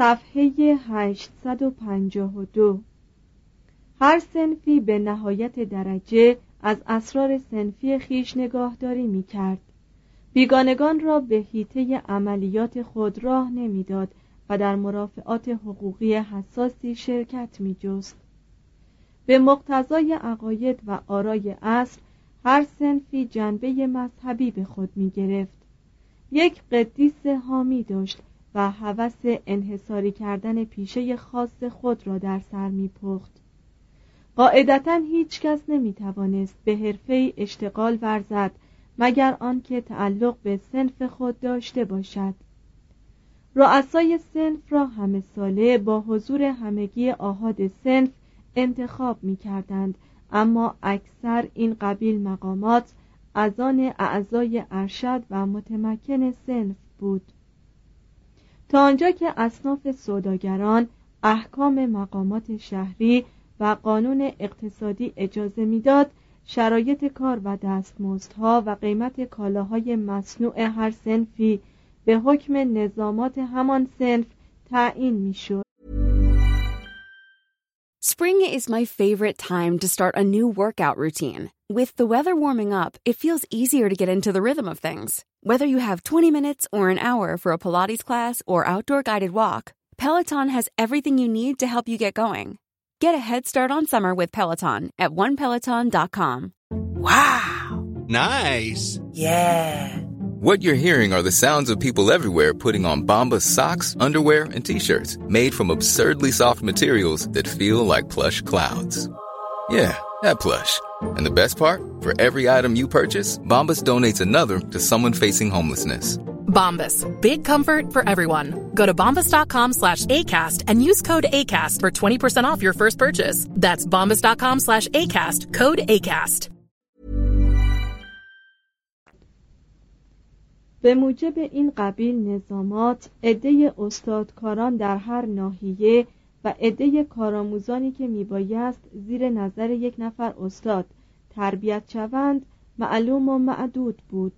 صفحه 852 هر سنفی به نهایت درجه از اسرار سنفی خیش نگاهداری می کرد. بیگانگان را به هیته عملیات خود راه نمی‌داد و در مرافعات حقوقی حساسی شرکت می جست. به مقتضای عقاید و آرای اصل هر سنفی جنبه مذهبی به خود می گرفت. یک قدیس حامی داشت و هوس انحصاری کردن پیشه خاص خود را در سر میپخت. قاعدتا هیچ کس نمی توانست به حرفه اشتغال ورزد مگر آنکه تعلق به سنف خود داشته باشد. رؤسای سنف را همه ساله با حضور همگی آهاد سنف انتخاب می کردند اما اکثر این قبیل مقامات از آن اعضای ارشد و متمکن سنف بود. تا آنجا که اصناف سوداگران احکام مقامات شهری و قانون اقتصادی اجازه می‌داد شرایط کار و دستمزدها و قیمت کالاهای مصنوع هر سنفی به حکم نظامات همان سنف تعیین می‌شد. Spring is my favorite time to start a new workout routine. With the weather warming up, it feels easier to get into the rhythm of things. Whether you have 20 minutes or an hour for a Pilates class or outdoor guided walk, Peloton has everything you need to help you get going. Get a head start on summer with Peloton at onepeloton.com. Wow! Nice! Yeah! What you're hearing are the sounds of people everywhere putting on Bombas socks, underwear, and t-shirts made from absurdly soft materials that feel like plush clouds. Yeah, that plush. And the best part? For every item you purchase, Bombas donates another to someone facing homelessness. Bombas. Big comfort for everyone. Go to bombas.com slash ACAST and use code ACAST for 20% off your first purchase. That's bombas.com slash ACAST. Code ACAST. به موجب این قبیل نظامات عده استادکاران در هر ناحیه و عده کارآموزانی که میبایست زیر نظر یک نفر استاد تربیت شوند معلوم و معدود بود.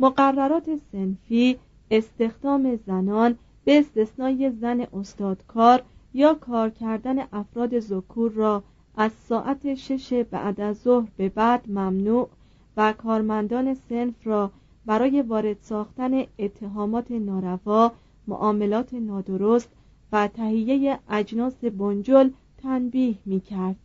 مقررات سنفی استخدام زنان به استثنای زن استادکار یا کار کردن افراد ذکور را از ساعت شش بعد از ظهر به بعد ممنوع و کارمندان سنف را برای وارد ساختن اتهامات ناروا معاملات نادرست و تهیه اجناس بنجل تنبیه می کرد.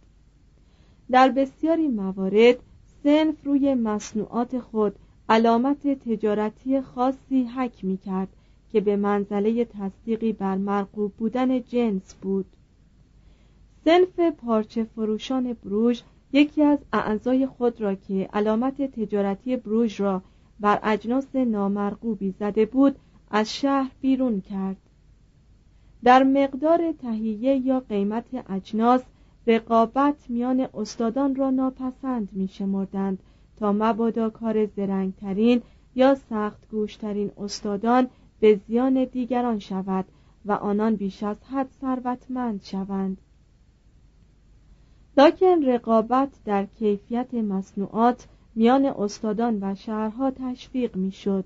در بسیاری موارد سنف روی مصنوعات خود علامت تجارتی خاصی حک می کرد که به منزله تصدیقی بر مرغوب بودن جنس بود سنف پارچه فروشان بروژ یکی از اعضای خود را که علامت تجارتی بروژ را بر اجناس نامرغوبی زده بود از شهر بیرون کرد در مقدار تهیه یا قیمت اجناس رقابت میان استادان را ناپسند می شمردند تا مبادا کار زرنگترین یا سخت گوشترین استادان به زیان دیگران شود و آنان بیش از حد ثروتمند شوند لاکن رقابت در کیفیت مصنوعات میان استادان و شهرها تشویق می‌شد.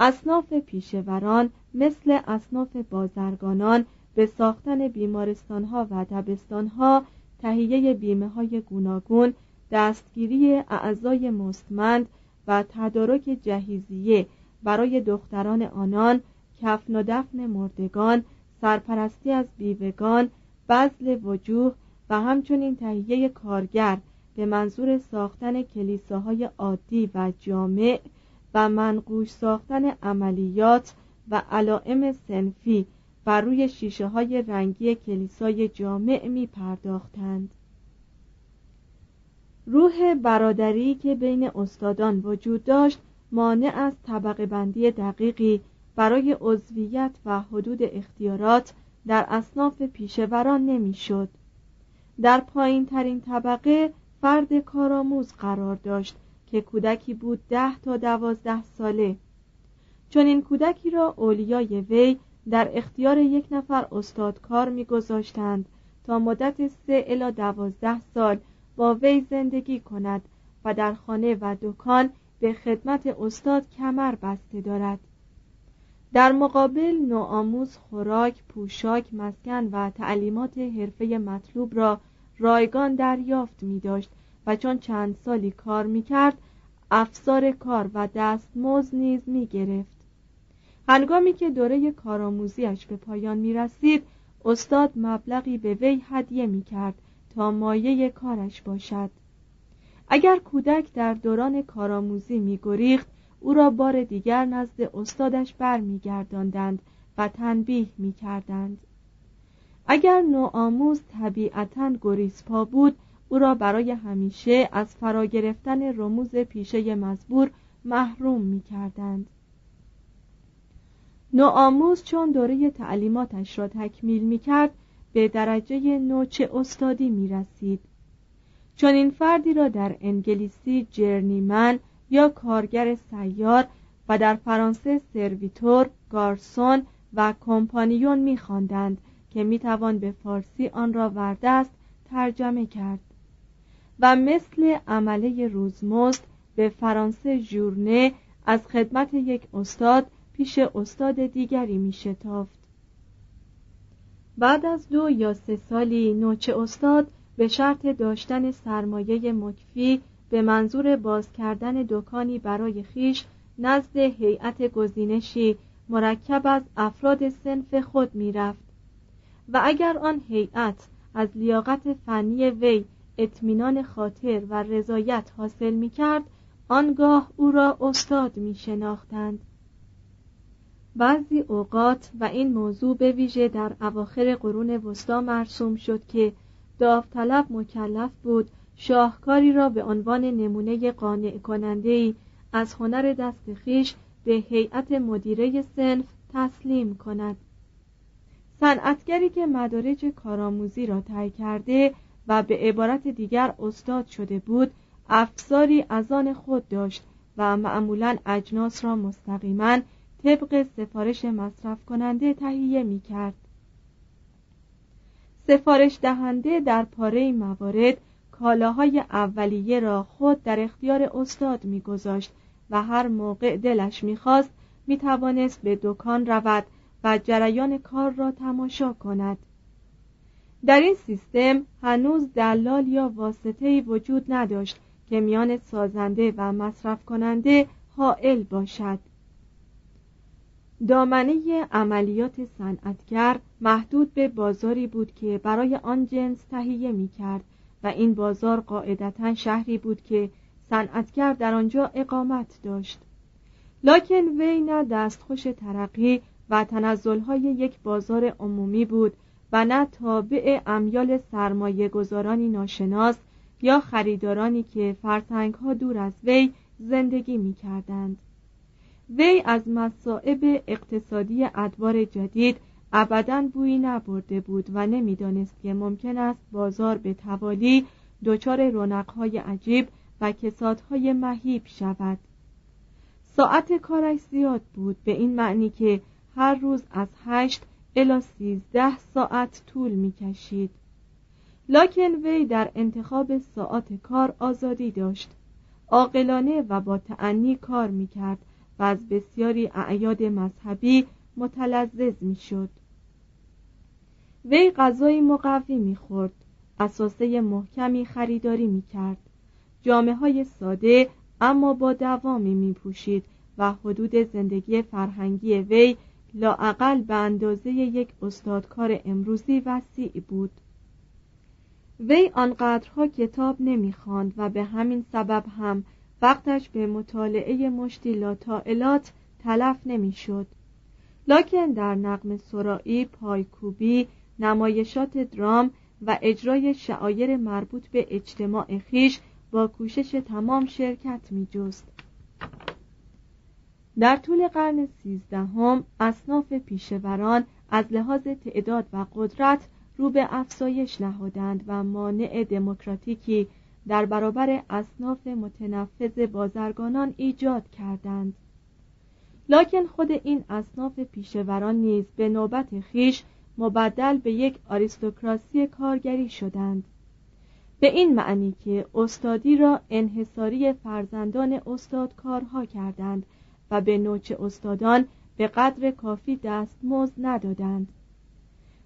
اصناف پیشوران مثل اصناف بازرگانان به ساختن بیمارستانها و دبستانها تهیه بیمه های گوناگون دستگیری اعضای مستمند و تدارک جهیزیه برای دختران آنان کفن و دفن مردگان سرپرستی از بیوگان بزل وجوه و همچنین تهیه کارگر به منظور ساختن کلیساهای عادی و جامع و منقوش ساختن عملیات و علائم سنفی بر روی شیشه های رنگی کلیسای جامع می پرداختند. روح برادری که بین استادان وجود داشت مانع از طبقه بندی دقیقی برای عضویت و حدود اختیارات در اصناف پیشوران نمی‌شد. در پایین ترین طبقه فرد کارآموز قرار داشت که کودکی بود ده تا دوازده ساله. چون این کودکی را اولیای وی در اختیار یک نفر استادکار میگذاشتند تا مدت سه الا دوازده سال با وی زندگی کند و در خانه و دکان به خدمت استاد کمر بسته دارد. در مقابل نوآموز خوراک، پوشاک، مسکن و تعلیمات حرفه مطلوب را رایگان دریافت می داشت چون چند سالی کار می کرد افسار کار و دستمزد نیز می گرفت هنگامی که دوره کارآموزیش به پایان می رسید استاد مبلغی به وی هدیه می کرد تا مایه کارش باشد اگر کودک در دوران کارآموزی می گریخت او را بار دیگر نزد استادش برمیگرداندند و تنبیه می کردند. اگر نوآموز طبیعتا گریزپا بود او را برای همیشه از فرا گرفتن رموز پیشه مزبور محروم می کردند. نوآموز چون دوره تعلیماتش را تکمیل می کرد به درجه نوچه استادی می رسید. چون این فردی را در انگلیسی جرنیمن یا کارگر سیار و در فرانسه سرویتور، گارسون و کمپانیون می‌خواندند که می‌توان به فارسی آن را وردست ترجمه کرد و مثل عمله روزمزد به فرانسه ژورنه از خدمت یک استاد پیش استاد دیگری می شتافت. بعد از دو یا سه سالی نوچه استاد به شرط داشتن سرمایه مکفی به منظور باز کردن دکانی برای خیش نزد هیئت گزینشی مرکب از افراد سنف خود می‌رفت و اگر آن هیئت از لیاقت فنی وی اطمینان خاطر و رضایت حاصل می کرد آنگاه او را استاد می شناختند بعضی اوقات و این موضوع به ویژه در اواخر قرون وسطا مرسوم شد که داوطلب مکلف بود شاهکاری را به عنوان نمونه قانع کننده از هنر دست خیش به هیئت مدیره سنف تسلیم کند. صنعتگری که مدارج کارآموزی را طی کرده و به عبارت دیگر استاد شده بود افزاری از آن خود داشت و معمولا اجناس را مستقیما طبق سفارش مصرف کننده تهیه می کرد. سفارش دهنده در پاره موارد کالاهای اولیه را خود در اختیار استاد میگذاشت و هر موقع دلش می‌خواست می‌توانست به دکان رود و جریان کار را تماشا کند در این سیستم هنوز دلال یا واسطه وجود نداشت که میان سازنده و مصرف کننده حائل باشد. دامنه عملیات صنعتگر محدود به بازاری بود که برای آن جنس تهیه می کرد و این بازار قاعدتا شهری بود که صنعتگر در آنجا اقامت داشت. لکن وی نه دستخوش ترقی و تنزلهای یک بازار عمومی بود و نه تابع امیال سرمایه گذارانی ناشناس یا خریدارانی که فرسنگ ها دور از وی زندگی می کردند. وی از مصائب اقتصادی ادوار جدید ابدا بویی نبرده بود و نمی‌دانست که ممکن است بازار به توالی دچار رونقهای عجیب و کسادهای مهیب شود ساعت کارش زیاد بود به این معنی که هر روز از هشت الا سیزده ساعت طول می کشید لاکن وی در انتخاب ساعت کار آزادی داشت. عاقلانه و با تعنی کار می کرد و از بسیاری اعیاد مذهبی متلذذ می شد وی غذای مقوی می خورد اساسه محکمی خریداری می کرد جامعه های ساده اما با دوامی می پوشید و حدود زندگی فرهنگی وی لاعقل به اندازه یک استادکار امروزی وسیع بود وی آنقدرها کتاب نمی‌خواند و به همین سبب هم وقتش به مطالعه مشتی لاتائلات تلف نمی‌شد لاکن در نقم سرایی پایکوبی نمایشات درام و اجرای شعایر مربوط به اجتماع خیش با کوشش تمام شرکت می جست. در طول قرن سیزدهم اصناف پیشوران از لحاظ تعداد و قدرت رو به افزایش نهادند و مانع دموکراتیکی در برابر اصناف متنفذ بازرگانان ایجاد کردند. لکن خود این اصناف پیشوران نیز به نوبت خیش مبدل به یک آریستوکراسی کارگری شدند. به این معنی که استادی را انحصاری فرزندان استادکارها کردند و به نوچ استادان به قدر کافی دستمزد ندادند.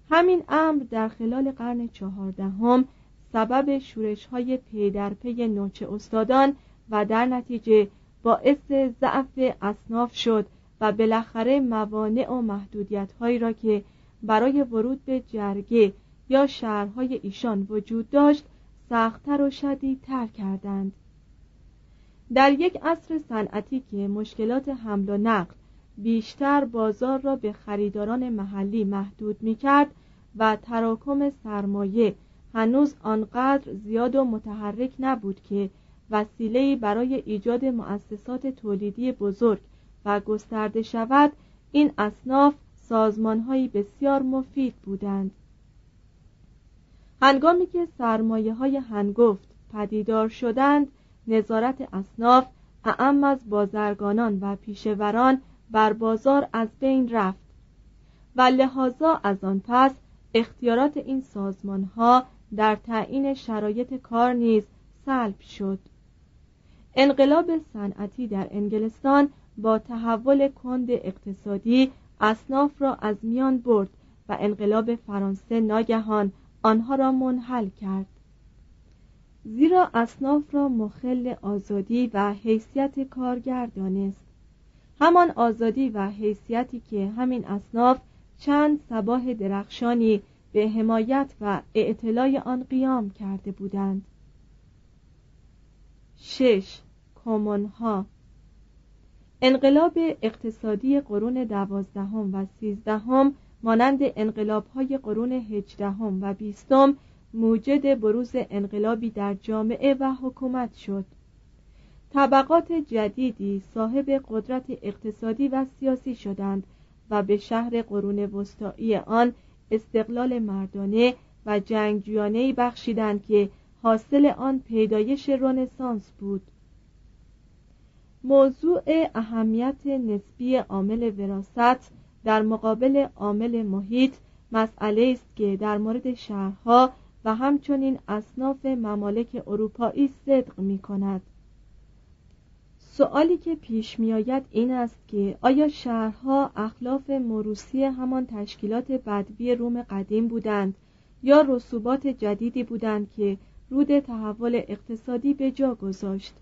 همین امر در خلال قرن چهاردهم سبب شورش های پی در پی نوچ استادان و در نتیجه باعث ضعف اصناف شد و بالاخره موانع و محدودیت هایی را که برای ورود به جرگه یا شهرهای ایشان وجود داشت سختتر و شدیدتر کردند. در یک عصر صنعتی که مشکلات حمل و نقل بیشتر بازار را به خریداران محلی محدود می کرد و تراکم سرمایه هنوز آنقدر زیاد و متحرک نبود که وسیله‌ای برای ایجاد مؤسسات تولیدی بزرگ و گسترده شود این اصناف سازمانهایی بسیار مفید بودند. هنگامی که سرمایه های هنگفت پدیدار شدند نظارت اصناف اعم از بازرگانان و پیشوران بر بازار از بین رفت و لحاظا از آن پس اختیارات این سازمان ها در تعیین شرایط کار نیز سلب شد. انقلاب صنعتی در انگلستان با تحول کند اقتصادی اصناف را از میان برد و انقلاب فرانسه ناگهان آنها را منحل کرد. زیرا اصناف را مخل آزادی و حیثیت کارگر دانست. همان آزادی و حیثیتی که همین اصناف چند سباه درخشانی به حمایت و اعتلای آن قیام کرده بودند. شش. کمونها. انقلاب اقتصادی قرون دوازدهم و سیزدهم مانند انقلابهای قرون هجدهم و بیستم موجد بروز انقلابی در جامعه و حکومت شد. طبقات جدیدی صاحب قدرت اقتصادی و سیاسی شدند و به شهر قرون وسطایی آن استقلال مردانه و جنگجویانه بخشیدند که حاصل آن پیدایش رنسانس بود. موضوع اهمیت نسبی عامل وراست در مقابل عامل محیط مسئله است که در مورد شهرها و همچنین اصناف ممالک اروپایی صدق می کند سوالی که پیش می آید این است که آیا شهرها اخلاف مروسی همان تشکیلات بدوی روم قدیم بودند یا رسوبات جدیدی بودند که رود تحول اقتصادی به جا گذاشت؟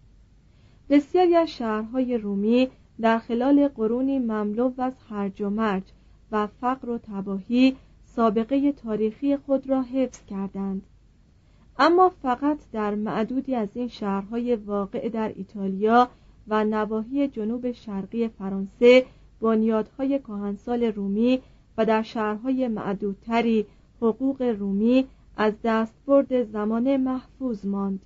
بسیاری از شهرهای رومی در خلال قرونی مملو از هرج و مرج و فقر و تباهی سابقه تاریخی خود را حفظ کردند. اما فقط در معدودی از این شهرهای واقع در ایتالیا و نواحی جنوب شرقی فرانسه بنیادهای کهنسال رومی و در شهرهای معدودتری حقوق رومی از دستبرد زمان محفوظ ماند.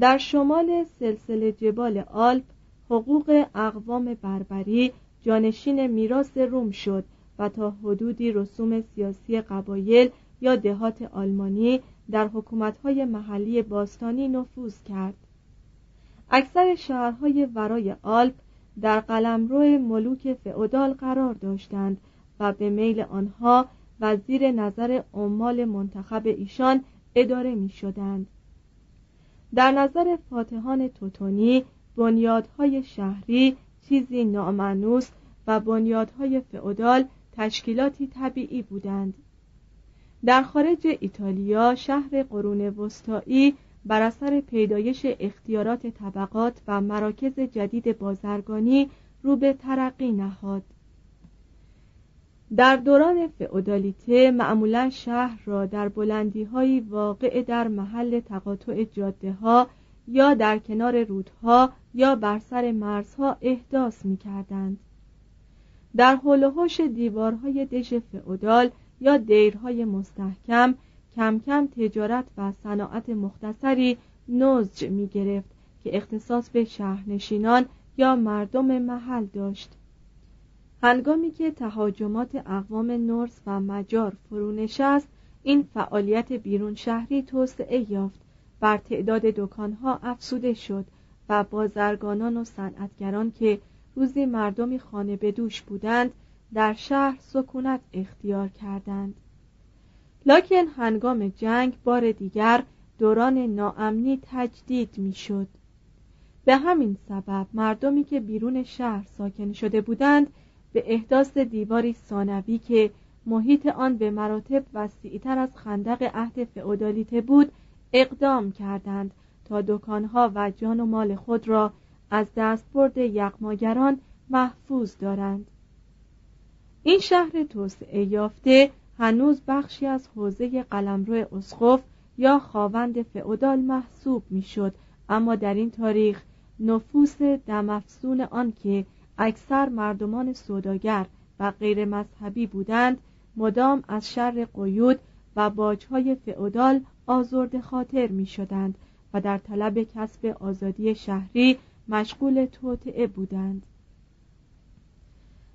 در شمال سلسله جبال آلپ حقوق اقوام بربری جانشین میراث روم شد و تا حدودی رسوم سیاسی قبایل یا دهات آلمانی در حکومتهای محلی باستانی نفوذ کرد اکثر شهرهای ورای آلپ در قلمرو ملوک فئودال قرار داشتند و به میل آنها و زیر نظر عمال منتخب ایشان اداره می شدند. در نظر فاتحان توتونی بنیادهای شهری چیزی نامنوس و بنیادهای فئودال تشکیلاتی طبیعی بودند در خارج ایتالیا شهر قرون وسطایی بر اثر پیدایش اختیارات طبقات و مراکز جدید بازرگانی رو به ترقی نهاد در دوران فئودالیته معمولا شهر را در بلندی های واقع در محل تقاطع جاده ها یا در کنار رودها یا بر سر مرزها احداث می کردند. در حول دیوارهای دژ فئودال یا دیرهای مستحکم کم کم تجارت و صناعت مختصری نزج می گرفت که اختصاص به شهرنشینان یا مردم محل داشت. هنگامی که تهاجمات اقوام نورس و مجار فرو نشست این فعالیت بیرون شهری توسعه یافت. بر تعداد دکانها افسوده شد و بازرگانان و صنعتگران که روزی مردمی خانه به دوش بودند در شهر سکونت اختیار کردند لکن هنگام جنگ بار دیگر دوران ناامنی تجدید می‌شد. به همین سبب مردمی که بیرون شهر ساکن شده بودند به احداث دیواری ثانوی که محیط آن به مراتب وسیعتر از خندق عهد فئودالیته بود اقدام کردند تا دکانها و جان و مال خود را از دستبرد یغماگران محفوظ دارند. این شهر توسعه یافته هنوز بخشی از حوزه قلمرو اسقف یا خاوند فئودال محسوب می‌شد اما در این تاریخ نفوس دمافسون آن که اکثر مردمان سوداگر و غیر مذهبی بودند مدام از شر قیود و باجهای فئودال آزرد خاطر می شدند و در طلب کسب آزادی شهری مشغول توطعه بودند.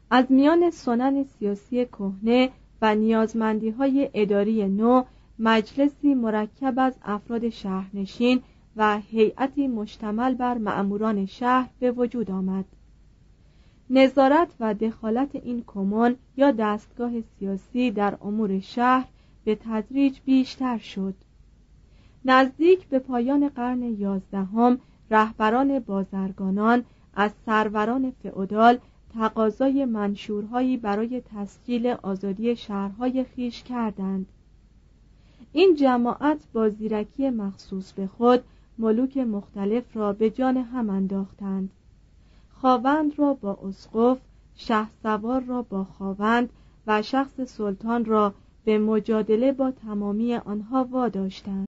از میان سنن سیاسی کهنه و نیازمندی های اداری نو مجلسی مرکب از افراد شهرنشین و هیئتی مشتمل بر مأموران شهر به وجود آمد. نظارت و دخالت این کمون یا دستگاه سیاسی در امور شهر به تدریج بیشتر شد. نزدیک به پایان قرن یازدهم رهبران بازرگانان از سروران فئودال تقاضای منشورهایی برای تسجیل آزادی شهرهای خیش کردند. این جماعت با زیرکی مخصوص به خود ملوک مختلف را به جان هم انداختند. خاوند را با اسقف شه سوار را با خاوند و شخص سلطان را به مجادله با تمامی آنها واداشتند.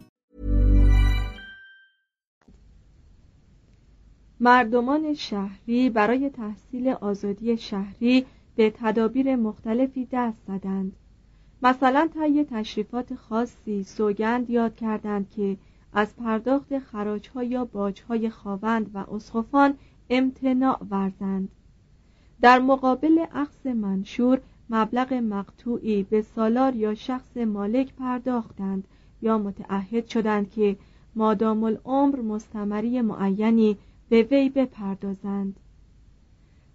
مردمان شهری برای تحصیل آزادی شهری به تدابیر مختلفی دست زدند. مثلا طی تشریفات خاصی سوگند یاد کردند که از پرداخت خراجها یا باجهای خاوند و اسخفان امتناع ورزند. در مقابل اخذ منشور مبلغ مقطوعی به سالار یا شخص مالک پرداختند یا متعهد شدند که مادام العمر مستمری معینی به وی بپردازند.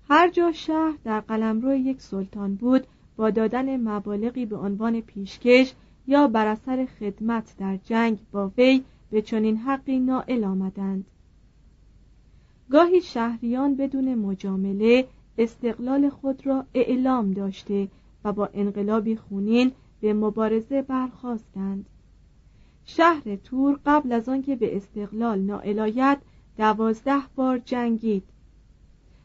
هر جا شهر در قلمرو یک سلطان بود با دادن مبالغی به عنوان پیشکش یا بر اثر خدمت در جنگ با وی به چنین حقی نائل آمدند. گاهی شهریان بدون مجامله استقلال خود را اعلام داشته و با انقلابی خونین به مبارزه برخواستند شهر تور قبل از آنکه به استقلال نائل آید دوازده بار جنگید.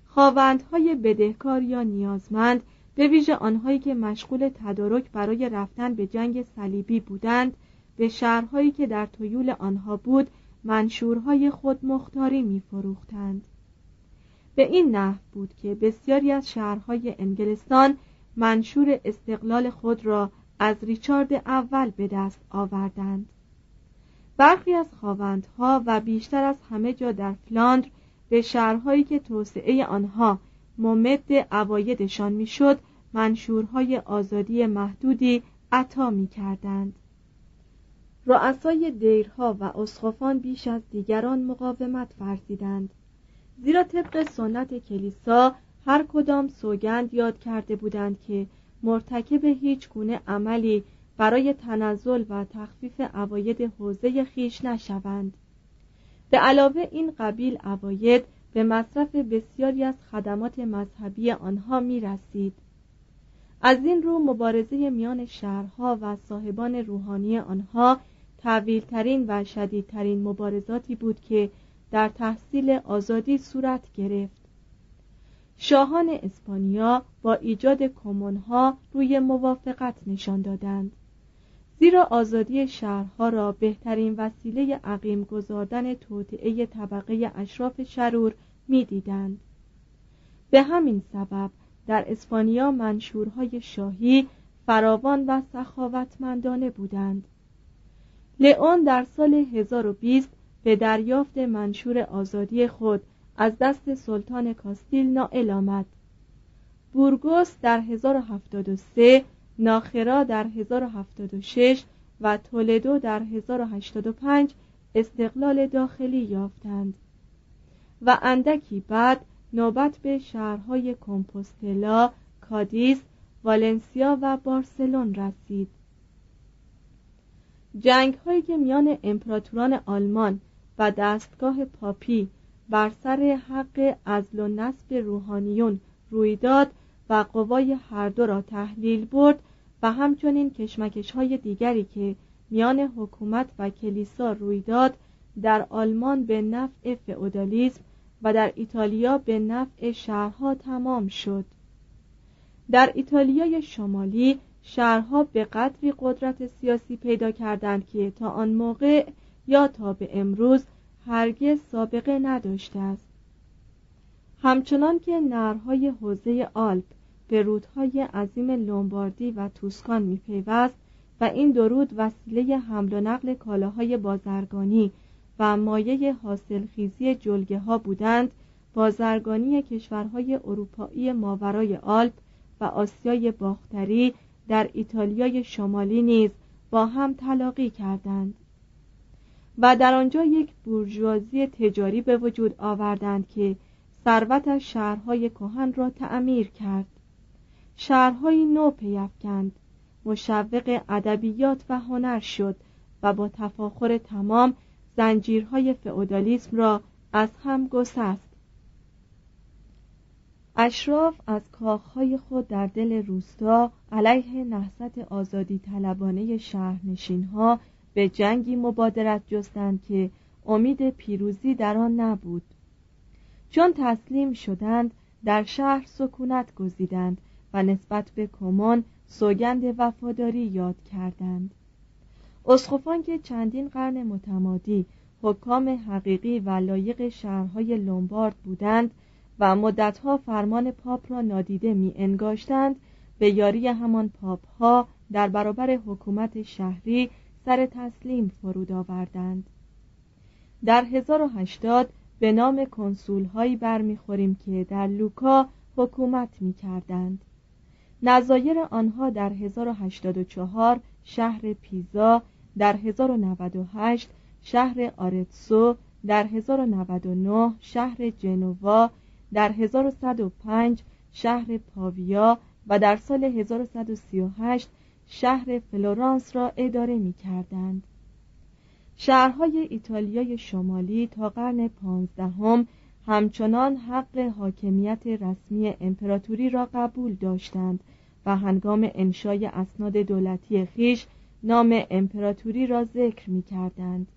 خواوندهای بدهکار یا نیازمند به ویژه آنهایی که مشغول تدارک برای رفتن به جنگ صلیبی بودند به شهرهایی که در طیول آنها بود منشورهای خود مختاری میفروختند. به این نحو بود که بسیاری از شهرهای انگلستان منشور استقلال خود را از ریچارد اول به دست آوردند. برخی از خواوندها و بیشتر از همه جا در فلاندر به شهرهایی که توسعه آنها ممد عوایدشان می‌شد منشورهای آزادی محدودی عطا می کردند رؤسای دیرها و اسخفان بیش از دیگران مقاومت فرزیدند زیرا طبق سنت کلیسا هر کدام سوگند یاد کرده بودند که مرتکب هیچ گونه عملی برای تنزل و تخفیف عواید حوزه خیش نشوند. به علاوه این قبیل عواید به مصرف بسیاری از خدمات مذهبی آنها می رسید. از این رو مبارزه میان شهرها و صاحبان روحانی آنها طویلترین و شدیدترین مبارزاتی بود که در تحصیل آزادی صورت گرفت. شاهان اسپانیا با ایجاد کمونها روی موافقت نشان دادند. زیرا آزادی شهرها را بهترین وسیله عقیم گذاردن توطعه طبقه اشراف شرور می‌دیدند. به همین سبب در اسپانیا منشورهای شاهی فراوان و سخاوتمندانه بودند. لئون در سال 1020 به دریافت منشور آزادی خود از دست سلطان کاستیل نائل آمد. بورگوس در 1073 ناخرا در 1076 و تولدو در 1085 استقلال داخلی یافتند. و اندکی بعد نوبت به شهرهای کمپوستلا، کادیس، والنسیا و بارسلون رسید. جنگ هایی که میان امپراتوران آلمان و دستگاه پاپی بر سر حق ازل و نصب روحانیون روی داد و قوای هر دو را تحلیل برد و همچنین کشمکش های دیگری که میان حکومت و کلیسا روی داد در آلمان به نفع فئودالیسم و در ایتالیا به نفع شهرها تمام شد. در ایتالیای شمالی شهرها به قدری قدرت سیاسی پیدا کردند که تا آن موقع یا تا به امروز هرگز سابقه نداشته است. همچنان که نرهای حوزه آلپ به رودهای عظیم لومباردی و توسکان میپیوست و این درود وسیله حمل و نقل کالاهای بازرگانی و مایه حاصلخیزی جلگه ها بودند بازرگانی کشورهای اروپایی ماورای آلپ و آسیای باختری در ایتالیای شمالی نیز با هم تلاقی کردند. و در آنجا یک بورژوازی تجاری به وجود آوردند که ثروتش شهرهای کهن را تعمیر کرد. شهرهایی نو پیفکند مشوق ادبیات و هنر شد و با تفاخر تمام زنجیرهای فئودالیسم را از هم گسست. اشراف از کاخهای خود در دل روستا علیه نهضت آزادی طلبانه شهرنشینها به جنگی مبادرت جستند که امید پیروزی در آن نبود. چون تسلیم شدند در شهر سکونت گزیدند و نسبت به کمان سوگند وفاداری یاد کردند. اسقفان که چندین قرن متمادی حکام حقیقی و لایق شهرهای لومبارد بودند و مدتها فرمان پاپ را نادیده می انگاشتند به یاری همان پاپ ها در برابر حکومت شهری سر تسلیم فرود آوردند. در 1080 به نام کنسول هایی برمیخوریم که در لوکا حکومت می کردند نظایر آنها در 1084 شهر پیزا در 1098 شهر آرتسو در 1099 شهر جنوا در 1105 شهر پاویا و در سال 1138 شهر فلورانس را اداره می کردند. شهرهای ایتالیای شمالی تا قرن پانزدهم همچنان حق حاکمیت رسمی امپراتوری را قبول داشتند و هنگام انشای اسناد دولتی خیش نام امپراتوری را ذکر می کردند.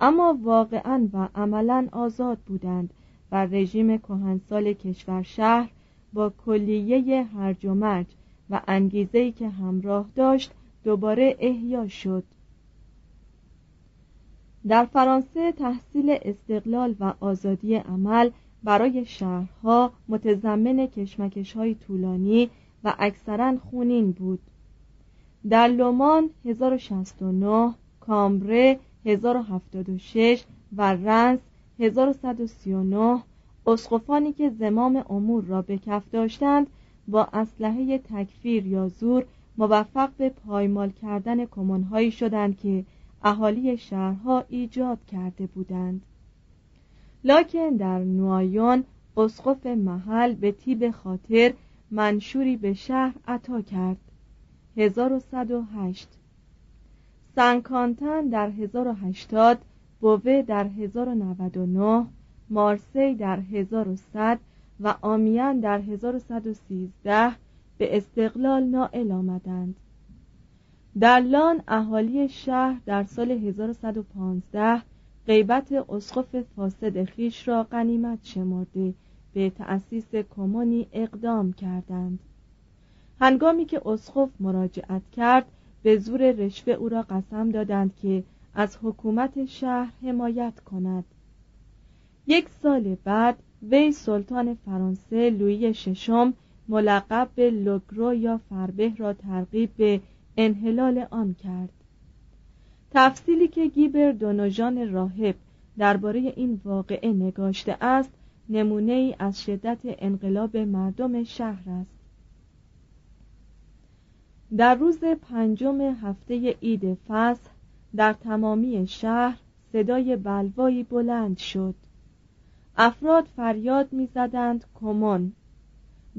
اما واقعا و عملا آزاد بودند و رژیم کهنسال کشور شهر با کلیه هرج و مرج و انگیزه‌ای که همراه داشت دوباره احیا شد در فرانسه تحصیل استقلال و آزادی عمل برای شهرها متضمن کشمکش های طولانی و اکثرا خونین بود. در لومان 1069 کامبره 1076 و رنس 1139 اسقفانی که زمام امور را به کف داشتند با اسلحه تکفیر یا زور موفق به پایمال کردن کمانهایی شدند که اهالی شهرها ایجاد کرده بودند. لاکن در نوایون اسقف محل به تیب خاطر منشوری به شهر عطا کرد. 1108 سنکانتن در 1080 بوه در 1099 مارسی در 1100 و آمیان در 1113 به استقلال نائل آمدند. در لان اهالی شهر در سال 1115 غیبت اسقف فاسد خیش را غنیمت شمرده به تأسیس کمونی اقدام کردند. هنگامی که اسقف مراجعت کرد به زور رشوه او را قسم دادند که از حکومت شهر حمایت کند. یک سال بعد وی سلطان فرانسه لویی ششم ملقب به لوگرو یا فربه را ترغیب به انحلال آن کرد. تفصیلی که گیبر دونوژان راهب درباره این واقعه نگاشته است نمونه ای از شدت انقلاب مردم شهر است. در روز پنجم هفته عید فصل در تمامی شهر صدای بلوایی بلند شد. افراد فریاد می‌زدند کمون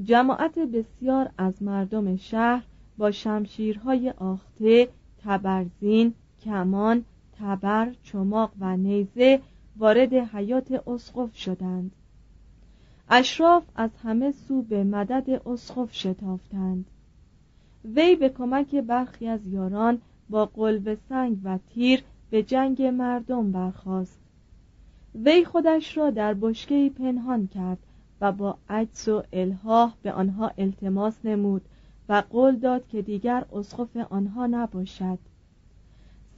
جماعت بسیار از مردم شهر با شمشیرهای آخته تبرزین کمان تبر چماق و نیزه وارد حیات اسقف شدند. اشراف از همه سو به مدد اسقف شتافتند. وی به کمک برخی از یاران با قلب سنگ و تیر به جنگ مردم برخاست. وی خودش را در بشکهی پنهان کرد و با عجز و الهاه به آنها التماس نمود. و قول داد که دیگر اسقف آنها نباشد.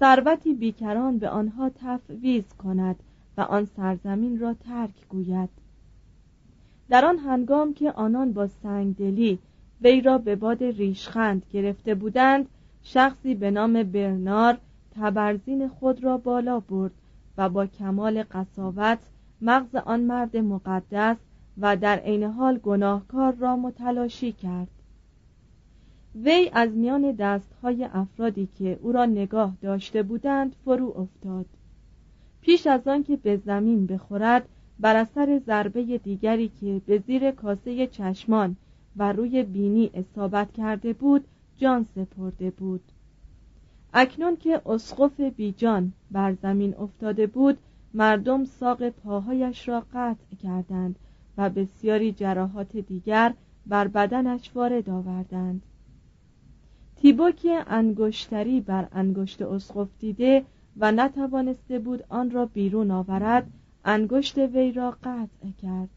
ثروتی بیکران به آنها تفویض کند و آن سرزمین را ترک گوید. در آن هنگام که آنان با سنگدلی وی را به باد ریشخند گرفته بودند شخصی به نام برنار تبرزین خود را بالا برد و با کمال قصاوت مغز آن مرد مقدس و در عین حال گناهکار را متلاشی کرد. وی از میان دستهای افرادی که او را نگاه داشته بودند فرو افتاد. پیش از آن که به زمین بخورد بر اثر ضربه دیگری که به زیر کاسه چشمان و روی بینی اصابت کرده بود جان سپرده بود. اکنون که اسقف بیجان بر زمین افتاده بود مردم ساق پاهایش را قطع کردند و بسیاری جراحات دیگر بر بدنش وارد آوردند. تیبو که انگشتری بر انگشت اسقف دیده و نتوانسته بود آن را بیرون آورد انگشت وی را قطع کرد.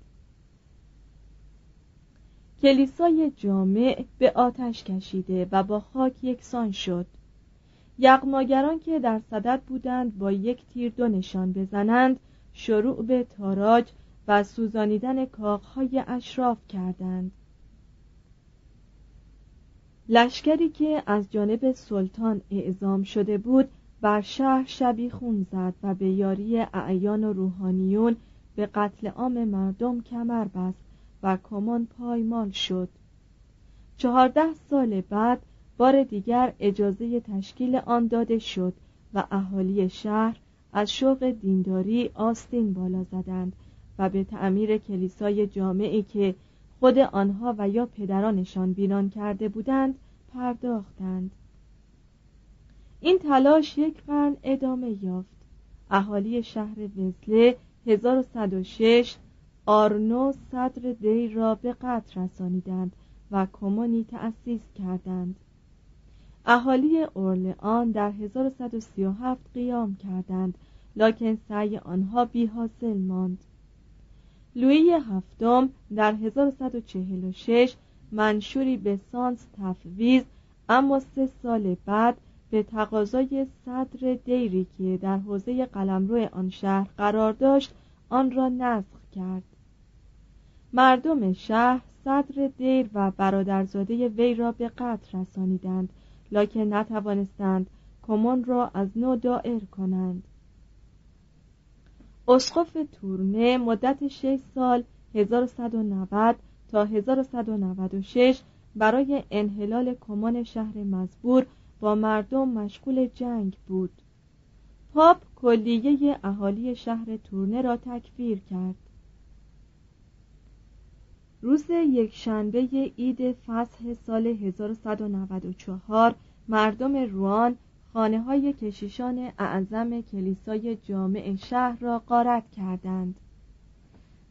کلیسای جامع به آتش کشیده و با خاک یکسان شد. یغماگران که در صدد بودند با یک تیر دو نشان بزنند شروع به تاراج و سوزانیدن کاخهای اشراف کردند. لشکری که از جانب سلطان اعزام شده بود بر شهر شبی خون زد و به یاری اعیان و روحانیون به قتل عام مردم کمر بست و کمان پایمال شد. چهارده سال بعد بار دیگر اجازه تشکیل آن داده شد و اهالی شهر از شوق دینداری آستین بالا زدند و به تعمیر کلیسای جامعی که خود آنها و یا پدرانشان بینان کرده بودند پرداختند. این تلاش یک قرن ادامه یافت. اهالی شهر وزله 1106 آرنو صدر دی را به قتل رسانیدند و کمونی تأسیس کردند. اهالی اورلئان در 1137 قیام کردند لکن سعی آنها بی حاصل ماند. لویی هفتم در 1146 منشوری به سانس تفویز اما سه سال بعد به تقاضای صدر دیری که در حوزه قلمرو آن شهر قرار داشت آن را نسخ کرد. مردم شهر صدر دیر و برادرزاده وی را به قتل رسانیدند لکن نتوانستند کمون را از نو دائر کنند. اسقف تورنه مدت 6 سال 1190 تا 1196 برای انحلال کمان شهر مزبور با مردم مشغول جنگ بود. پاپ کلیه اهالی شهر تورنه را تکفیر کرد. روز یکشنبه عید فصح سال 1194 مردم روان خانه های کشیشان اعظم کلیسای جامع شهر را غارت کردند.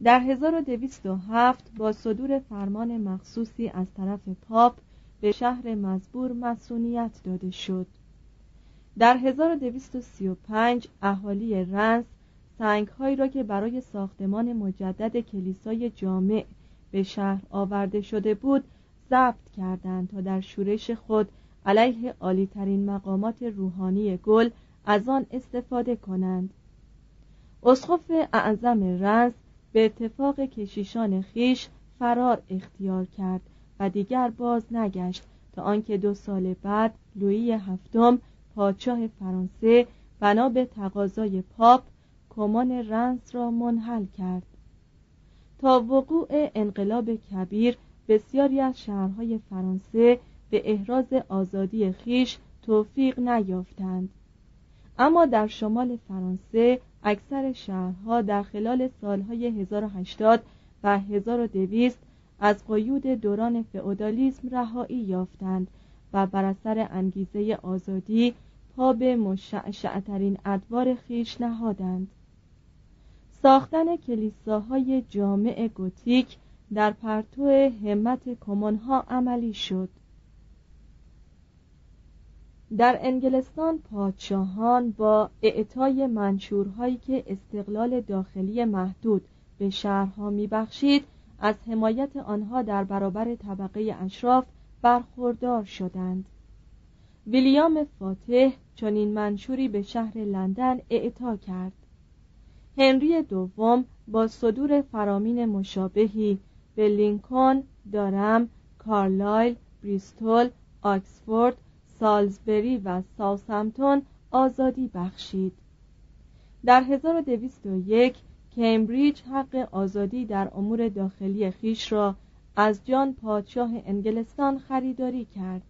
در 1207 با صدور فرمان مخصوصی از طرف پاپ به شهر مزبور مسئولیت داده شد. در 1235 اهالی رنس سنگهایی را که برای ساختمان مجدد کلیسای جامع به شهر آورده شده بود ضبط کردند تا در شورش خود علیه عالیترین مقامات روحانی گل از آن استفاده کنند. اسقف اعظم رنس به اتفاق کشیشان خیش فرار اختیار کرد و دیگر باز نگشت تا آنکه دو سال بعد لویی هفتم پادشاه فرانسه بنا به تقاضای پاپ کمان رنس را منحل کرد. تا وقوع انقلاب کبیر بسیاری از شهرهای فرانسه به احراز آزادی خیش توفیق نیافتند. اما در شمال فرانسه اکثر شهرها در خلال سالهای 1080 و 1200 از قیود دوران فئودالیسم رهایی یافتند و بر اثر انگیزه آزادی پا به مشعشعترین ادوار خیش نهادند. ساختن کلیساهای جامع گوتیک در پرتو همت کمونها عملی شد. در انگلستان پادشاهان با اعطای منشورهایی که استقلال داخلی محدود به شهرها میبخشید از حمایت آنها در برابر طبقه اشراف برخوردار شدند. ویلیام فاتح چنین منشوری به شهر لندن اعطا کرد. هنری دوم با صدور فرامین مشابهی به لینکن، دارم، کارلایل، بریستول، آکسفورد، سالزبری و ساوثهمپتون آزادی بخشید. در 1201 کمبریج حق آزادی در امور داخلی خیش را از جان پادشاه انگلستان خریداری کرد.